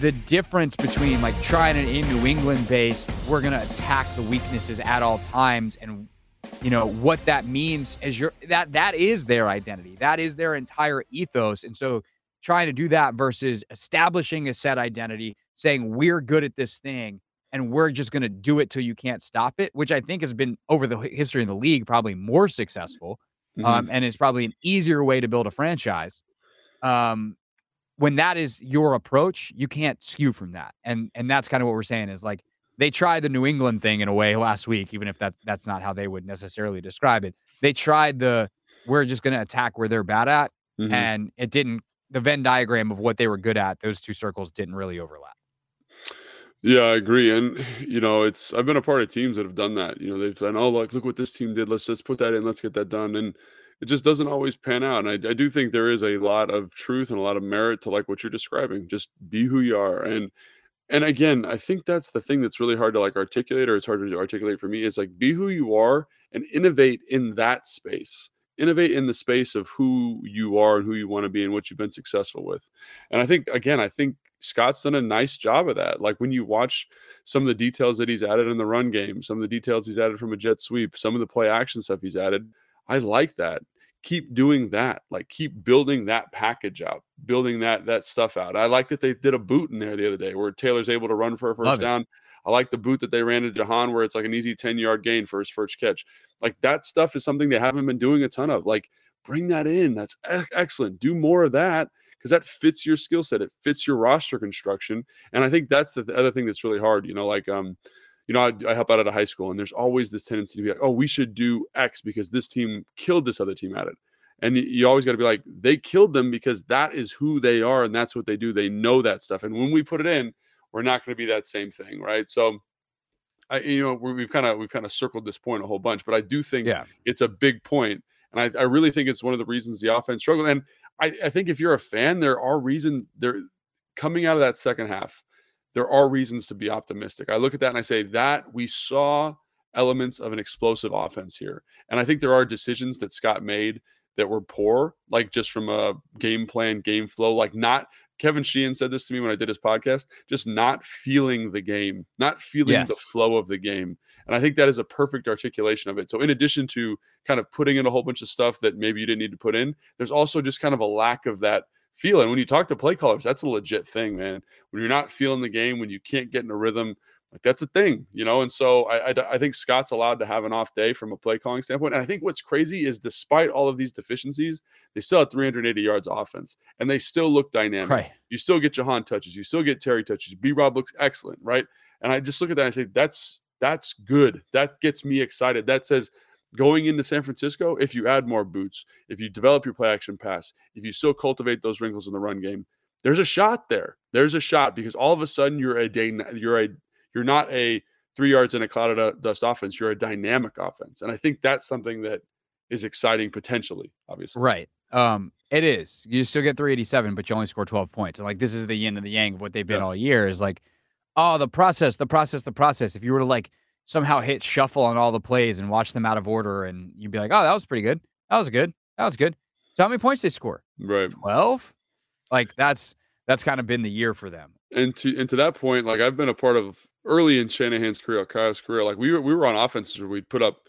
The difference between like trying it in New England based, we're gonna attack the weaknesses at all times, and you know what that means is your that that is their identity. That is their entire ethos. And so trying to do that versus establishing a set identity, saying we're good at this thing and we're just going to do it till you can't stop it, which I think has been over the history of the league probably more successful. Mm-hmm. Um, and it's probably an easier way to build a franchise. Um, when that is your approach, you can't skew from that. And and that's kind of what we're saying is like they tried the New England thing in a way last week, even if that that's not how they would necessarily describe it. They tried the we're just going to attack where they're bad at, mm-hmm. and it didn't. The Venn diagram of what they were good at, those two circles didn't really overlap. Yeah, I agree. And you know, it's I've been a part of teams that have done that. You know, they've done, oh, like look what this team did. Let's just put that in. Let's get that done. And it just doesn't always pan out. And I, I do think there is a lot of truth and a lot of merit to like what you're describing. Just be who you are. And and again, I think that's the thing that's really hard to like articulate, or it's hard to articulate for me. Is like be who you are and innovate in that space innovate in the space of who you are and who you want to be and what you've been successful with. And I think again, I think Scott's done a nice job of that. Like when you watch some of the details that he's added in the run game, some of the details he's added from a jet sweep, some of the play action stuff he's added, I like that. Keep doing that. Like keep building that package out, building that that stuff out. I like that they did a boot in there the other day where Taylor's able to run for a first Love down. It. I like the boot that they ran to Jahan where it's like an easy 10 yard gain for his first catch. Like that stuff is something they haven't been doing a ton of. Like bring that in. That's excellent. Do more of that because that fits your skill set. It fits your roster construction. And I think that's the other thing that's really hard. You know, like um, you know, I, I, help out at a high school, and there's always this tendency to be like, oh, we should do X because this team killed this other team at it. And you always got to be like, they killed them because that is who they are and that's what they do. They know that stuff. And when we put it in, we're not going to be that same thing, right? So, I, you know, we've kind of we've kind of circled this point a whole bunch, but I do think yeah. it's a big point, and I, I really think it's one of the reasons the offense struggled. And I, I think if you're a fan, there are reasons there coming out of that second half, there are reasons to be optimistic. I look at that and I say that we saw elements of an explosive offense here. And I think there are decisions that Scott made that were poor, like just from a game plan, game flow, like not Kevin Sheehan said this to me when I did his podcast, just not feeling the game, not feeling yes. the flow of the game. And I think that is a perfect articulation of it. So, in addition to kind of putting in a whole bunch of stuff that maybe you didn't need to put in, there's also just kind of a lack of that feel. And when you talk to play callers, that's a legit thing, man. When you're not feeling the game, when you can't get in a rhythm, like that's a thing, you know. And so I, I, I think Scott's allowed to have an off day from a play calling standpoint. And I think what's crazy is despite all of these deficiencies, they still had 380 yards offense, and they still look dynamic. Right. You still get Jahan touches, you still get Terry touches. B Rob looks excellent, right? And I just look at that and I say that's that's good. That gets me excited. That says going into San Francisco, if you add more boots, if you develop your play action pass, if you still cultivate those wrinkles in the run game, there's a shot there. There's a shot because all of a sudden you're a day you're a you're not a three yards in a cloud of dust offense. You're a dynamic offense, and I think that's something that is exciting potentially. Obviously, right. Um, it is. You still get 387, but you only score 12 points. And like this is the yin and the yang of what they've been yeah. all year. Is like, oh, the process, the process, the process. If you were to like somehow hit shuffle on all the plays and watch them out of order, and you'd be like, oh, that was pretty good. That was good. That was good. So how many points they score? Right. 12. Like that's that's kind of been the year for them. And to and to that point, like I've been a part of early in Shanahan's career, Kyle's career, like we were we were on offenses where we'd put up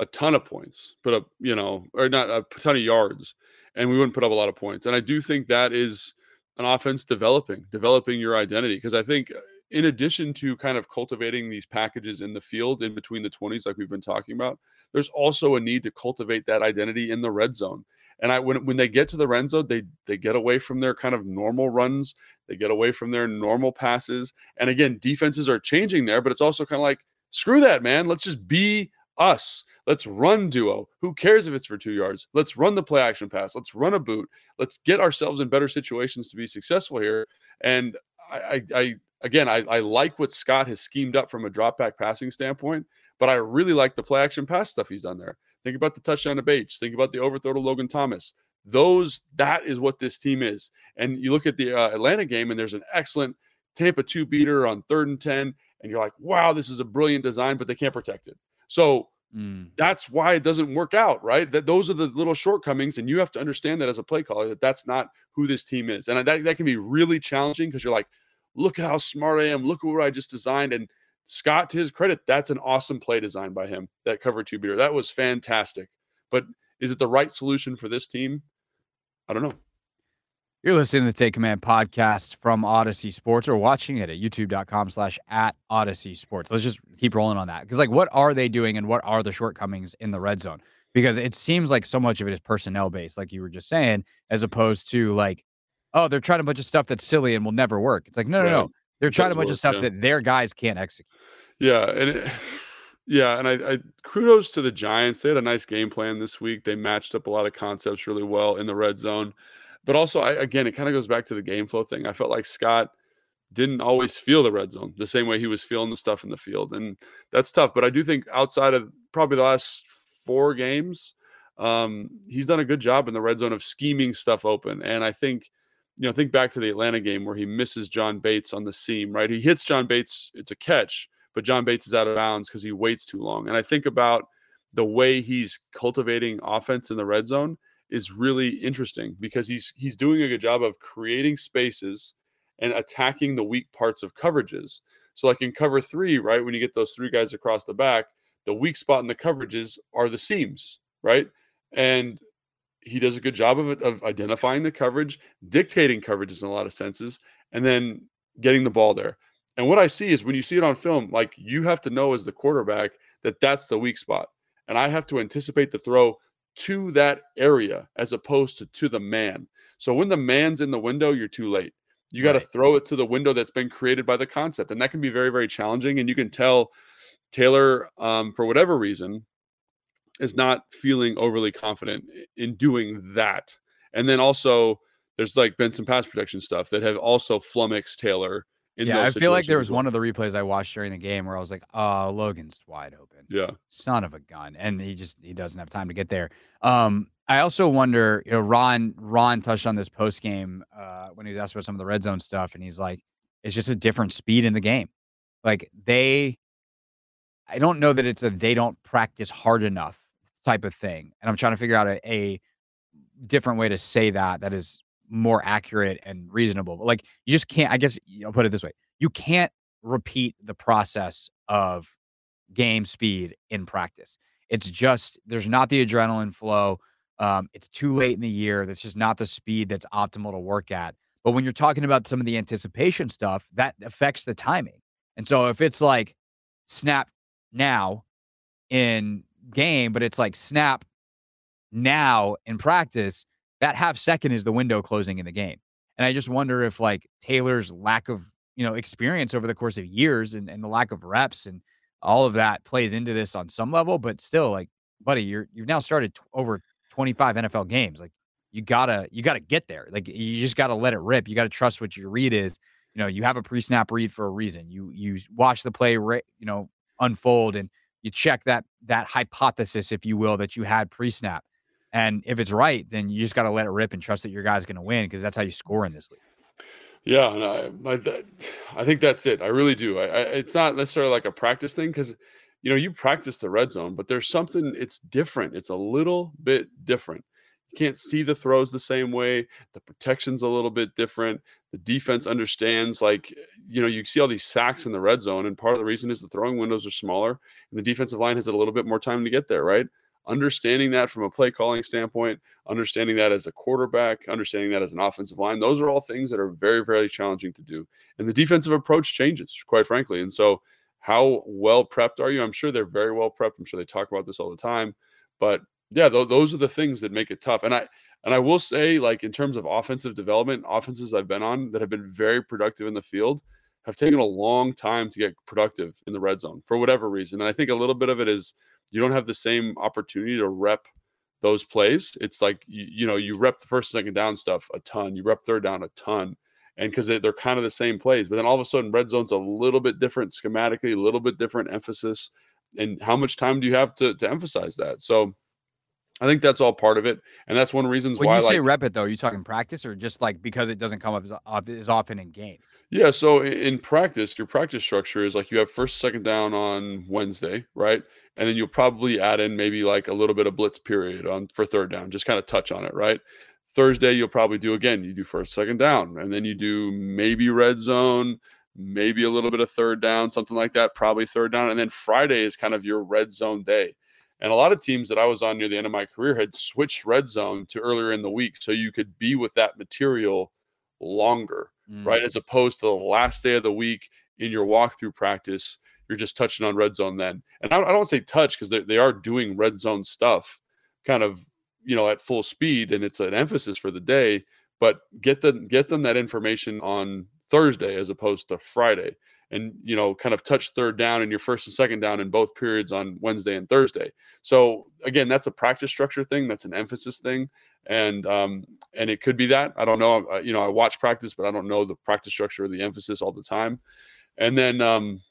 a ton of points, put up, you know, or not a ton of yards, and we wouldn't put up a lot of points. And I do think that is an offense developing, developing your identity. Because I think in addition to kind of cultivating these packages in the field in between the 20s, like we've been talking about, there's also a need to cultivate that identity in the red zone. And I when when they get to the red zone, they they get away from their kind of normal runs, they get away from their normal passes. And again, defenses are changing there, but it's also kind of like, screw that, man. Let's just be us. Let's run duo. Who cares if it's for two yards? Let's run the play action pass. Let's run a boot. Let's get ourselves in better situations to be successful here. And I, I, I again, I, I like what Scott has schemed up from a drop back passing standpoint, but I really like the play action pass stuff he's done there. Think about the touchdown to Bates. Think about the overthrow to Logan Thomas. Those that is what this team is. And you look at the uh, Atlanta game, and there's an excellent Tampa two beater on third and ten, and you're like, wow, this is a brilliant design, but they can't protect it. So mm. that's why it doesn't work out, right? That those are the little shortcomings, and you have to understand that as a play caller that that's not who this team is, and that that can be really challenging because you're like, look at how smart I am, look at what I just designed, and Scott, to his credit, that's an awesome play design by him. That cover two beater, that was fantastic. But is it the right solution for this team? I don't know. You're listening to the Take Command podcast from Audacy Sports or watching it at youtube.com slash at Audacy Sports. Let's just keep rolling on that. Because, like, what are they doing and what are the shortcomings in the red zone? Because it seems like so much of it is personnel based, like you were just saying, as opposed to like, oh, they're trying a bunch of stuff that's silly and will never work. It's like, no, no, no. They're trying a bunch work, of stuff yeah. that their guys can't execute. Yeah. And it, yeah. And I, I, kudos to the Giants. They had a nice game plan this week. They matched up a lot of concepts really well in the red zone. But also, I, again, it kind of goes back to the game flow thing. I felt like Scott didn't always feel the red zone the same way he was feeling the stuff in the field. And that's tough. But I do think outside of probably the last four games, um, he's done a good job in the red zone of scheming stuff open. And I think, you know, think back to the Atlanta game where he misses John Bates on the seam, right? He hits John Bates, it's a catch, but John Bates is out of bounds because he waits too long. And I think about the way he's cultivating offense in the red zone is really interesting because he's he's doing a good job of creating spaces and attacking the weak parts of coverages. So like in cover 3, right, when you get those three guys across the back, the weak spot in the coverages are the seams, right? And he does a good job of of identifying the coverage, dictating coverages in a lot of senses, and then getting the ball there. And what I see is when you see it on film, like you have to know as the quarterback that that's the weak spot. And I have to anticipate the throw to that area as opposed to to the man. So when the man's in the window, you're too late. You got to right. throw it to the window that's been created by the concept, and that can be very very challenging. And you can tell Taylor, um, for whatever reason, is not feeling overly confident in doing that. And then also, there's like been some pass protection stuff that have also flummoxed Taylor yeah, I feel like there was one of the replays I watched during the game where I was like, "Oh, Logan's wide open." Yeah, son of a gun, and he just he doesn't have time to get there. Um, I also wonder, you know, Ron Ron touched on this post game uh, when he was asked about some of the red zone stuff, and he's like, "It's just a different speed in the game. Like they, I don't know that it's a they don't practice hard enough type of thing." And I'm trying to figure out a, a different way to say that that is more accurate and reasonable. But like you just can't, I guess I'll put it this way. You can't repeat the process of game speed in practice. It's just there's not the adrenaline flow. Um, it's too late in the year. That's just not the speed that's optimal to work at. But when you're talking about some of the anticipation stuff, that affects the timing. And so if it's like snap now in game, but it's like snap now in practice, that half second is the window closing in the game. And I just wonder if like Taylor's lack of, you know, experience over the course of years and, and the lack of reps and all of that plays into this on some level, but still like buddy, you're you've now started t- over 25 NFL games. Like you gotta you gotta get there. Like you just gotta let it rip. You gotta trust what your read is. You know, you have a pre-snap read for a reason. You you watch the play, you know, unfold, and you check that that hypothesis, if you will, that you had pre-snap. And if it's right, then you just got to let it rip and trust that your guy's going to win because that's how you score in this league. Yeah, and I, I, I think that's it. I really do. I, I, it's not necessarily like a practice thing because, you know, you practice the red zone, but there's something. It's different. It's a little bit different. You can't see the throws the same way. The protection's a little bit different. The defense understands, like, you know, you see all these sacks in the red zone, and part of the reason is the throwing windows are smaller, and the defensive line has a little bit more time to get there, right? understanding that from a play calling standpoint, understanding that as a quarterback, understanding that as an offensive line, those are all things that are very, very challenging to do. And the defensive approach changes, quite frankly. And so, how well prepped are you? I'm sure they're very well prepped. I'm sure they talk about this all the time. But yeah, th- those are the things that make it tough. And I, and I will say, like in terms of offensive development, offenses I've been on that have been very productive in the field have taken a long time to get productive in the red zone for whatever reason. And I think a little bit of it is you don't have the same opportunity to rep those plays. It's like you, you know you rep the first second down stuff a ton, you rep third down a ton, and because they, they're kind of the same plays, but then all of a sudden red zone's a little bit different schematically, a little bit different emphasis, and how much time do you have to to emphasize that? So. I think that's all part of it, and that's one of the reasons when why. you say like, rep it, though, are you talking practice or just like because it doesn't come up as, as often in games? Yeah, so in practice, your practice structure is like you have first, second down on Wednesday, right? and then you'll probably add in maybe like a little bit of blitz period on for third down, just kind of touch on it, right? Thursday you'll probably do again, you do first, second down, and then you do maybe red zone, maybe a little bit of third down, something like that, probably third down, and then Friday is kind of your red zone day. And a lot of teams that I was on near the end of my career had switched red zone to earlier in the week so you could be with that material longer, mm. right? As opposed to the last day of the week in your walkthrough practice you're just touching on red zone then. And I, I don't say touch because they, they are doing red zone stuff kind of, you know, at full speed and it's an emphasis for the day, but get them, get them that information on Thursday as opposed to Friday and, you know, kind of touch third down and your first and second down in both periods on Wednesday and Thursday. So again, that's a practice structure thing. That's an emphasis thing. And, um, and it could be that, I don't know, you know, I watch practice, but I don't know the practice structure or the emphasis all the time. And then, um,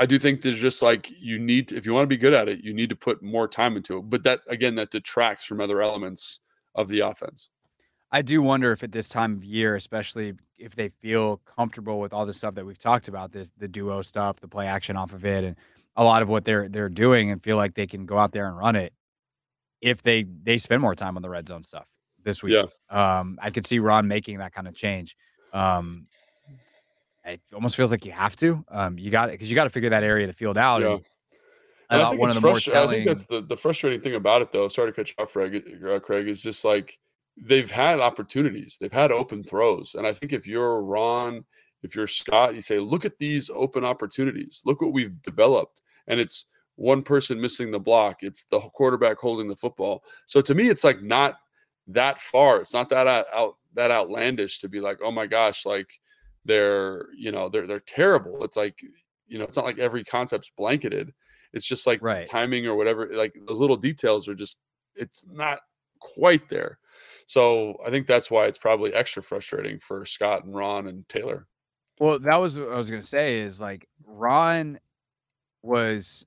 I do think there's just like you need to, if you want to be good at it, you need to put more time into it. But that again, that detracts from other elements of the offense. I do wonder if at this time of year, especially if they feel comfortable with all the stuff that we've talked about, this the duo stuff, the play action off of it, and a lot of what they're they're doing, and feel like they can go out there and run it. If they they spend more time on the red zone stuff this week, yeah. um, I could see Ron making that kind of change. Um, it almost feels like you have to. Um, you got it because you got to figure that area of the field out. Yeah. And, I think one of the more telling. I think that's the, the frustrating thing about it, though. Sorry to cut you off, Craig. Uh, Craig is just like they've had opportunities, they've had open throws, and I think if you're Ron, if you're Scott, you say, look at these open opportunities. Look what we've developed, and it's one person missing the block. It's the quarterback holding the football. So to me, it's like not that far. It's not that out that outlandish to be like, oh my gosh, like they're you know they're they're terrible it's like you know it's not like every concept's blanketed it's just like right. timing or whatever like those little details are just it's not quite there so i think that's why it's probably extra frustrating for scott and ron and taylor well that was what i was going to say is like ron was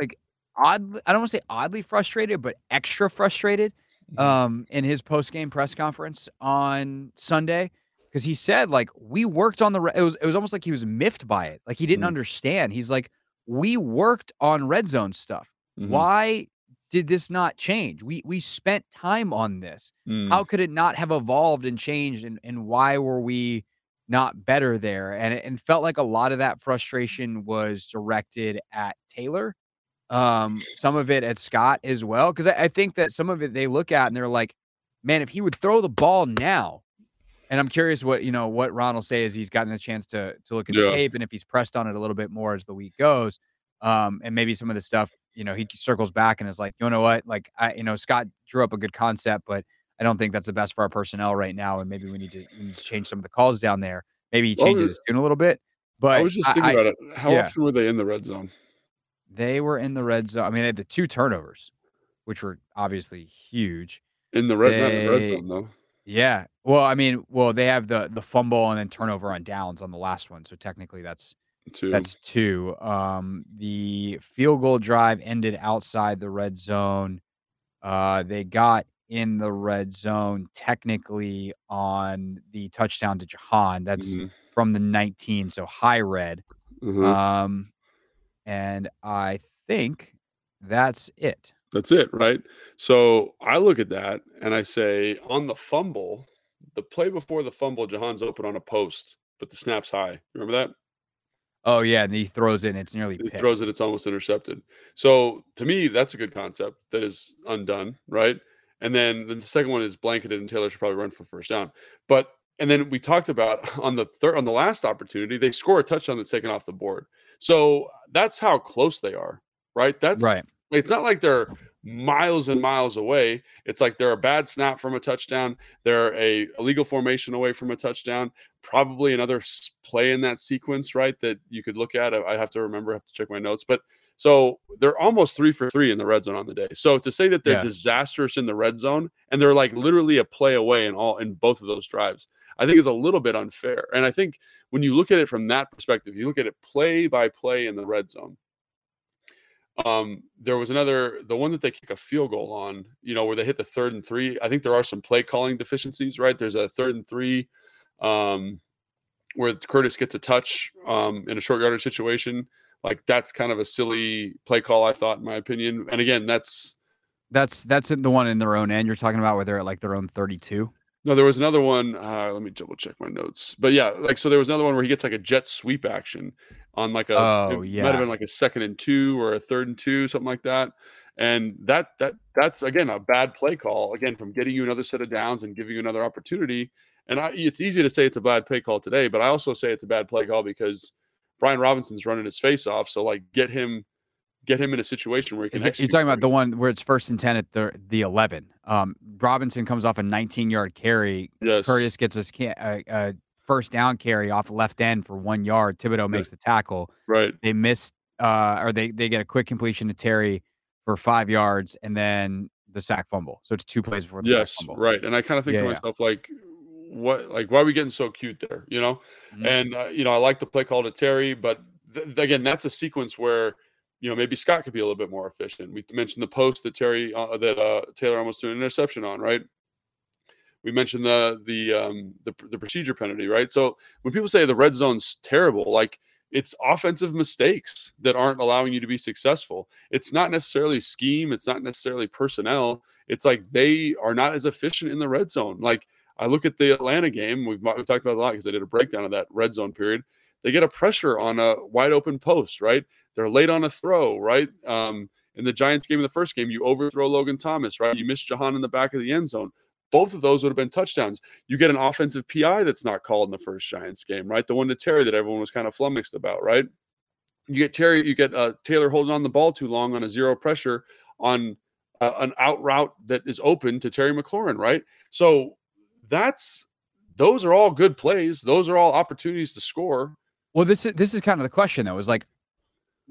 like odd i don't want to say oddly frustrated but extra frustrated mm-hmm. um in his post-game press conference on sunday because he said like we worked on the it was it was almost like he was miffed by it like he didn't mm understand he's like we worked on red zone stuff mm-hmm. why did this not change we we spent time on this mm. how could it not have evolved and changed and and why were we not better there and it and felt like a lot of that frustration was directed at taylor um some of it at scott as well because I, I think that some of it they look at and they're like man if he would throw the ball now and I'm curious what you know what Ron will say as he's gotten a chance to to look at yeah. the tape and if he's pressed on it a little bit more as the week goes. Um, and maybe some of the stuff, you know, he circles back and is like, you know what, like I, you know, Scott drew up a good concept, but I don't think that's the best for our personnel right now, and maybe we need to, we need to change some of the calls down there. Maybe he changes well, his tune a little bit. But I was just thinking I, about it. How yeah. often were they in the red zone? They were in the red zone. I mean, they had the two turnovers, which were obviously huge. In the red, in the red zone though. Yeah. Well, I mean, well, they have the the fumble and then turnover on downs on the last one. So technically that's Too. that's two. Um the field goal drive ended outside the red zone. Uh they got in the red zone technically on the touchdown to Jahan. That's Mhm, from the 19, so high red. mhm. Um and I think that's it. That's it, right? So I look at that and I say on the fumble, the play before the fumble, Jahan's open on a post, but the snap's high. Remember that? Oh yeah, and he throws it and it's nearly He picked. throws it, it's almost intercepted. So to me, that's a good concept that is undone, right? And then the second one is blanketed, and Taylor should probably run for first down. But and then we talked about on the third on the last opportunity, they score a touchdown that's taken off the board. So that's how close they are, right? That's right. it's not like they're miles and miles away. It's like they're a bad snap from a touchdown. They're a illegal formation away from a touchdown. Probably another play in that sequence, right? That you could look at. I have to remember. I have to check my notes. But so they're almost three for three in the red zone on the day. So to say that they're Yeah. disastrous in the red zone and they're like literally a play away in all in both of those drives, I think is a little bit unfair. And I think when you look at it from that perspective, you look at it play by play in the red zone. Um, there was another, the one that they kick a field goal on, you know, where they hit the third and three. I think there are some play calling deficiencies, right? There's a third and three, um, where Curtis gets a touch um, in a short yardage situation. Like that's kind of a silly play call, I thought, in my opinion. And again, that's That's that's in the one in their own end you're talking about where they're at like their own 32. No, there was another one. Uh, let me double check my notes. But yeah, like so, there was another one where he gets like a jet sweep action on like a. Oh, it might have been like a second and two or a third and two, something like that. And that that that's again a bad play call again from getting you another set of downs and giving you another opportunity. And I, it's easy to say it's a bad play call today, but I also say it's a bad play call because Brian Robinson's running his face off. So like get him, get him in a situation where he can. You're talking about the one where it's first and 10 at the the 11. Um, Robinson comes off a 19 yard carry. yes. Curtis gets ca- a, a first down carry off left end for one yard. Thibodeaux makes the tackle. right. They miss, uh, or they they get a quick completion to Terry for five yards, and then the sack fumble. So it's two plays before the yes sack fumble. right and i kind of think Yeah, to yeah. myself like what like why are we getting so cute there you know Mhm. and uh, you know i like the play call to terry but th- again that's a sequence where you know maybe scott could be a little bit more efficient we mentioned the post that terry uh, that uh taylor almost threw an interception on right we mentioned the the um the, the procedure penalty right? So when people say the red zone's terrible like it's offensive mistakes that aren't allowing you to be successful. It's not necessarily scheme it's not necessarily personnel. It's like they are not as efficient in the red zone. Like i look at the atlanta game we've, we've talked about a lot because i did a breakdown of that red zone period. They get a pressure on a wide open post right? They're late on a throw right? Um in the giants game in the first game you overthrow logan thomas right? You miss jahan in the back of the end zone both of those would have been touchdowns. You get an offensive PI that's not called in the first Giants game, right? The one to Terry that everyone was kind of flummoxed about, right? You get Terry, you get uh, Taylor holding on the ball too long on a zero pressure on uh, an out route that is open to Terry McLaurin, right? So that's those are all good plays. Those are all opportunities to score. Well, this is this is kind of the question though. Is like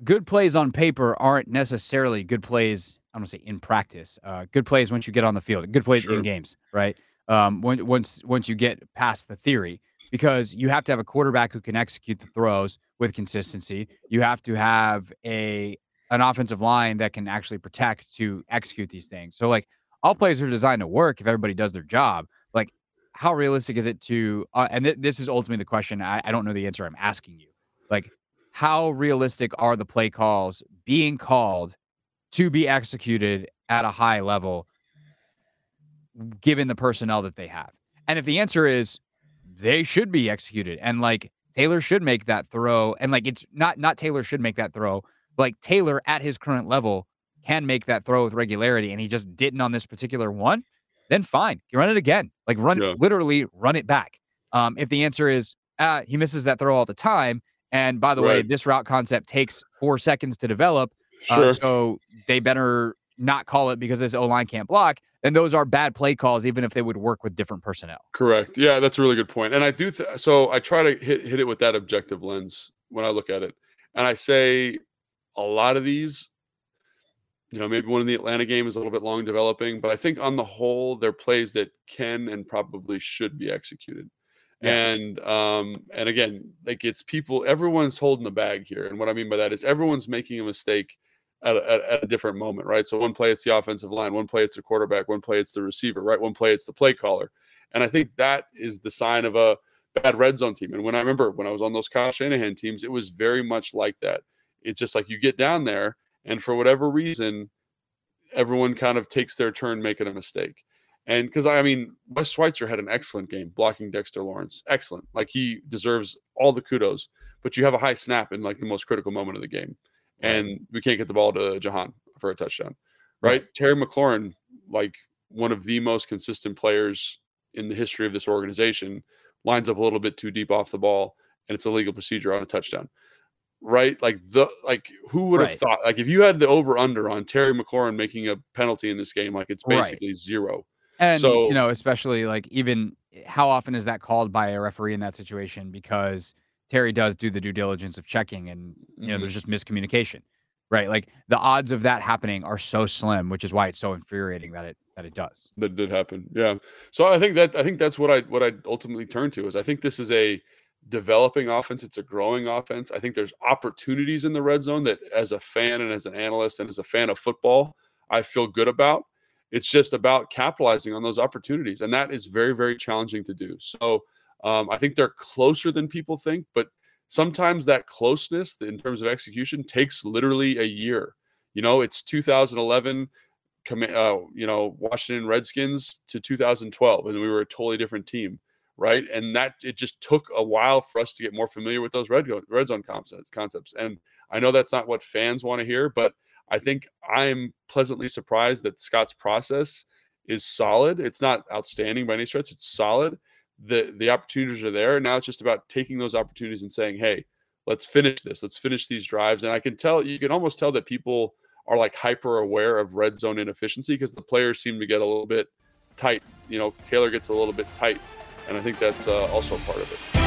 good plays on paper aren't necessarily good plays. I don't say in practice. Uh, good plays once you get on the field. Good plays Sure. in games, right? Um, when, once once you get past the theory, because you have to have a quarterback who can execute the throws with consistency. You have to have a an offensive line that can actually protect to execute these things. So like all plays are designed to work if everybody does their job. Like how realistic is it to? Uh, and th- this is ultimately the question. I, I don't know the answer. I'm asking you. Like how realistic are the play calls being called to be executed at a high level given the personnel that they have and if the answer is they should be executed and like taylor should make that throw and like it's not not taylor should make that throw like taylor at his current level can make that throw with regularity and he just didn't on this particular one then fine you run it again like run Yeah. literally run it back um, if the answer is uh, he misses that throw all the time and by the way this route concept takes four seconds to develop Sure. uh, so they better not call it because this O line can't block. And those are bad play calls, even if they would work with different personnel. Correct. Yeah, that's a really good point. And I do th- so I try to hit hit it with that objective lens when I look at it. And I say a lot of these, you know, maybe one in the Atlanta game is a little bit long developing, but I think on the whole, they're plays that can and probably should be executed. Yeah. And um, and again, like it's people, everyone's holding the bag here. And what I mean by that is everyone's making a mistake at a, at a different moment, right? So one play it's the offensive line, one play it's the quarterback, one play it's the receiver, right? One play it's the play caller. And I think that is the sign of a bad red zone team. And when I remember when I was on those Kyle Shanahan teams, it was very much like that. It's just like you get down there, and for whatever reason, everyone kind of takes their turn making a mistake. And because I mean, Wes Schweitzer had an excellent game blocking Dexter Lawrence. Excellent. Like he deserves all the kudos. But you have a high snap in like the most critical moment of the game. And we can't get the ball to Jahan for a touchdown. Right? right. Terry McLaurin, like one of the most consistent players in the history of this organization, lines up a little bit too deep off the ball, and it's a legal procedure on a touchdown. Right? Like the like who would have right. thought like if you had the over under on Terry McLaurin making a penalty in this game, like it's basically right. zero. And so, you know, especially like even how often is that called by a referee in that situation? Because Terry does do the due diligence of checking and you know, mm-hmm. there's just miscommunication. Right. Like the odds of that happening are so slim, which is why it's so infuriating that it that it does. That did happen. Yeah. So I think that I think that's what I what I ultimately turn to is I think this is a developing offense. It's a growing offense. I think there's opportunities in the red zone that as a fan and as an analyst and as a fan of football, I feel good about. It's just about capitalizing on those opportunities. And that is very, very challenging to do. So um, I think they're closer than people think, but sometimes that closeness in terms of execution takes literally a year. You know, it's 2011, uh, you know, Washington Redskins to 2012, and we were a totally different team, right? And that it just took a while for us to get more familiar with those red, red zone concepts. Concepts, and I know that's not what fans want to hear, but I think I'm pleasantly surprised that Scott's process is solid. It's not outstanding by any stretch. It's solid. The the opportunities are there. Now it's just about taking those opportunities and saying, hey, let's finish this. Let's finish these drives. And I can tell you can almost tell that people are like hyper aware of red zone inefficiency because the players seem to get a little bit tight. You know, Taylor gets a little bit tight. And I think that's uh, also part of it.